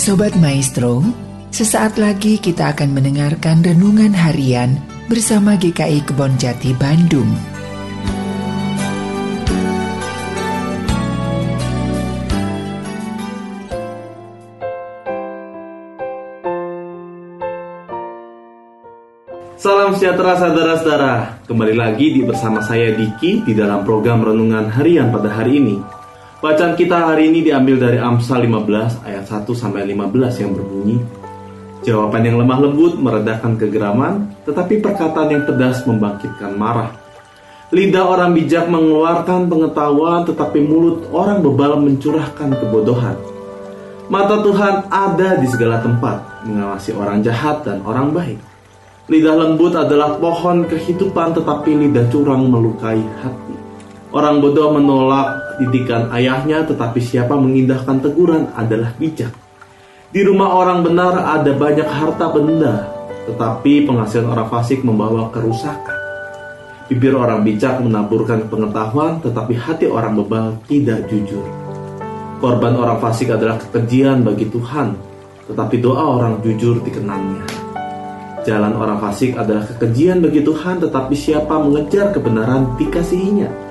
Sobat Maestro, sesaat lagi kita akan mendengarkan renungan harian bersama GKI Kebon Jati Bandung. Salam sejahtera saudara-saudara. Kembali lagi di bersama saya Diki di dalam program renungan harian pada hari ini. Bacaan kita hari ini diambil dari Amsal 15 ayat 1 sampai 15 yang berbunyi Jawaban yang lemah lembut meredakan kegeraman, tetapi perkataan yang pedas membangkitkan marah. Lidah orang bijak mengeluarkan pengetahuan, tetapi mulut orang bebal mencurahkan kebodohan. Mata Tuhan ada di segala tempat, mengawasi orang jahat dan orang baik. Lidah lembut adalah pohon kehidupan, tetapi lidah curang melukai hati. Orang bodoh menolak didikan ayahnya, tetapi siapa mengindahkan teguran adalah bijak. Di rumah orang benar ada banyak harta benda, tetapi penghasilan orang fasik membawa kerusakan. Bibir orang bijak menaburkan pengetahuan, tetapi hati orang bebal tidak jujur. Korban orang fasik adalah kekejian bagi Tuhan, tetapi doa orang jujur dikenangnya. Jalan orang fasik adalah kekejian bagi Tuhan, tetapi siapa mengejar kebenaran dikasihinya.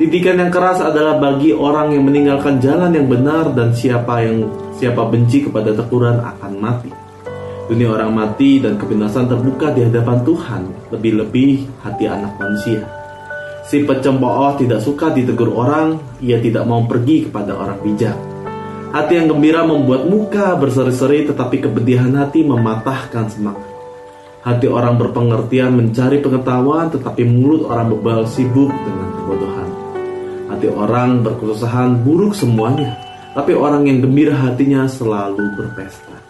Didikan yang keras adalah bagi orang yang meninggalkan jalan yang benar dan siapa yang siapa benci kepada teguran akan mati. Dunia orang mati dan kebinasan terbuka di hadapan Tuhan, lebih-lebih hati anak manusia. Si pecembooh tidak suka ditegur orang, ia tidak mau pergi kepada orang bijak. Hati yang gembira membuat muka berseri-seri, tetapi kepedihan hati mematahkan semangat. Hati orang berpengertian mencari pengetahuan, tetapi mulut orang bebal sibuk dengan kebodohan. Hati orang berkesusahan buruk semuanya, tapi orang yang gembira hatinya selalu berpesta.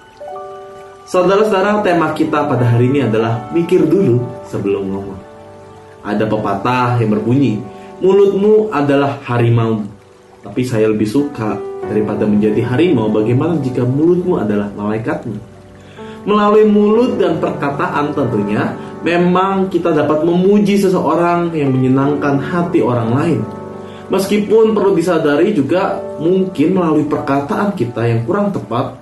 Saudara-saudara, tema kita pada hari ini adalah mikir dulu sebelum ngomong. Ada pepatah yang berbunyi, mulutmu adalah harimau, tapi saya lebih suka daripada menjadi harimau, bagaimana jika mulutmu adalah malaikatmu? Melalui mulut dan perkataan tentunya, memang kita dapat memuji seseorang yang menyenangkan hati orang lain Meskipun perlu disadari juga mungkin melalui perkataan kita yang kurang tepat,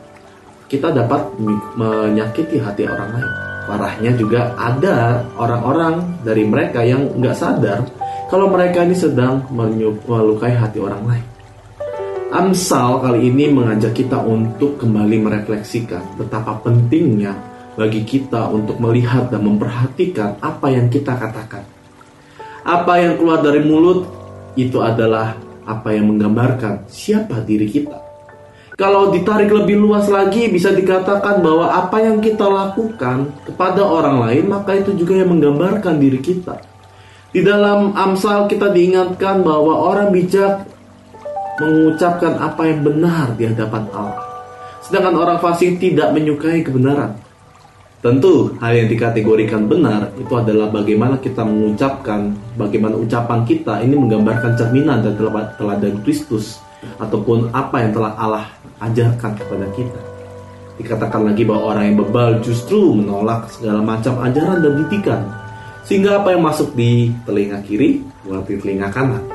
kita dapat menyakiti hati orang lain. Parahnya juga ada orang-orang dari mereka yang nggak sadar kalau mereka ini sedang melukai hati orang lain. Amsal kali ini mengajak kita untuk kembali merefleksikan betapa pentingnya bagi kita untuk melihat dan memperhatikan apa yang kita katakan. Apa yang keluar dari mulut itu adalah apa yang menggambarkan siapa diri kita. Kalau ditarik lebih luas lagi bisa dikatakan bahwa apa yang kita lakukan kepada orang lain maka itu juga yang menggambarkan diri kita. Di dalam Amsal kita diingatkan bahwa orang bijak mengucapkan apa yang benar di hadapan Allah. Sedangkan orang fasik tidak menyukai kebenaran. Tentu, hal yang dikategorikan benar itu adalah bagaimana kita mengucapkan, bagaimana ucapan kita ini menggambarkan cerminan dan teladan Kristus ataupun apa yang telah Allah ajarkan kepada kita. Dikatakan lagi bahwa orang yang bebal justru menolak segala macam ajaran dan didikan, sehingga apa yang masuk di telinga kiri berarti telinga kanan.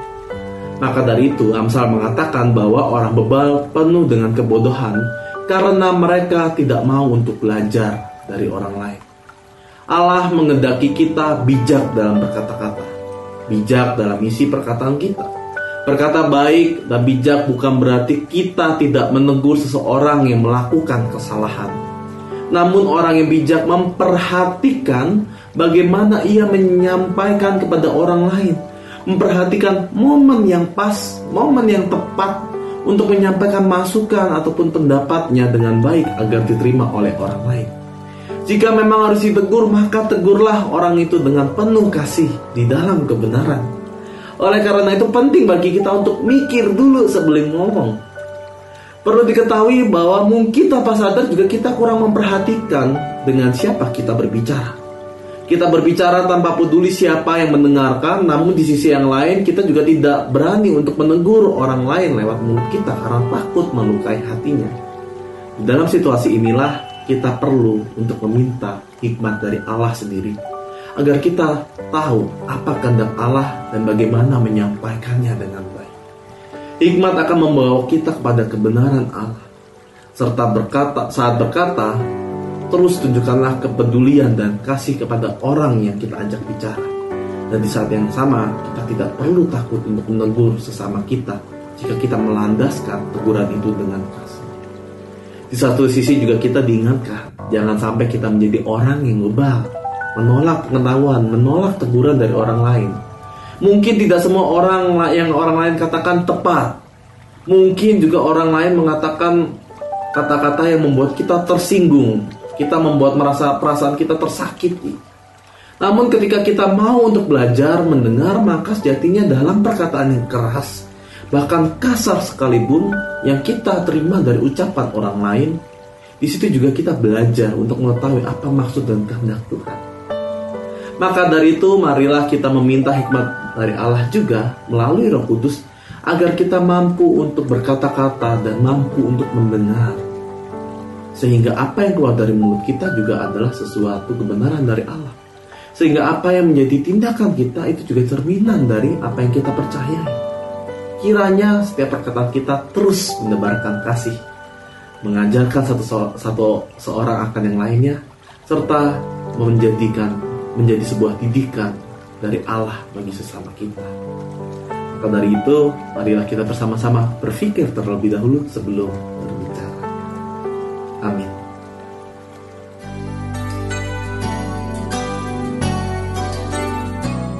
Maka dari itu Amsal mengatakan bahwa orang bebal penuh dengan kebodohan karena mereka tidak mau untuk belajar dari orang lain. Allah mengendaki kita bijak dalam berkata-kata, bijak dalam isi perkataan kita. Berkata baik dan bijak bukan berarti kita tidak menegur seseorang yang melakukan kesalahan. Namun orang yang bijak memperhatikan bagaimana ia menyampaikan kepada orang lain, memperhatikan momen yang pas, momen yang tepat untuk menyampaikan masukan ataupun pendapatnya dengan baik agar diterima oleh orang lain. Jika memang harus ditegur, maka tegurlah orang itu dengan penuh kasih di dalam kebenaran. Oleh karena itu penting bagi kita untuk mikir dulu sebelum ngomong. Perlu diketahui bahwa mungkin tanpa sadar juga kita kurang memperhatikan dengan siapa kita berbicara. Kita berbicara tanpa peduli siapa yang mendengarkan, namun di sisi yang lain kita juga tidak berani untuk menegur orang lain lewat mulut kita karena takut melukai hatinya. Dalam situasi inilah kita perlu untuk meminta hikmat dari Allah sendiri agar kita tahu apa kehendak Allah dan bagaimana menyampaikannya dengan baik. Hikmat akan membawa kita kepada kebenaran Allah. serta berkata saat berkata terus tunjukkanlah kepedulian dan kasih kepada orang yang kita ajak bicara. Dan di saat yang sama, kita tidak perlu takut untuk menegur sesama kita jika kita melandaskan teguran itu dengan kasih. Di satu sisi juga kita diingatkan, jangan sampai kita menjadi orang yang ngebal, menolak pengetahuan, menolak teguran dari orang lain. Mungkin tidak semua orang yang orang lain katakan tepat. Mungkin juga orang lain mengatakan kata-kata yang membuat kita tersinggung, kita membuat merasa perasaan kita tersakiti. Namun ketika kita mau untuk belajar mendengar maka sejatinya dalam perkataan yang keras bahkan kasar sekalipun yang kita terima dari ucapan orang lain di situ juga kita belajar untuk mengetahui apa maksud dan kehendak Tuhan. Maka dari itu marilah kita meminta hikmat dari Allah juga melalui Roh Kudus agar kita mampu untuk berkata-kata dan mampu untuk mendengar sehingga apa yang keluar dari mulut kita juga adalah sesuatu kebenaran dari Allah. Sehingga apa yang menjadi tindakan kita itu juga cerminan dari apa yang kita percayai. Kiranya setiap perkataan kita terus menebarkan kasih, mengajarkan satu, satu seorang akan yang lainnya, serta menjadikan menjadi sebuah didikan dari Allah bagi sesama kita. Maka dari itu, marilah kita bersama-sama berpikir terlebih dahulu sebelum Amin.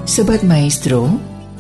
Sobat Maestro,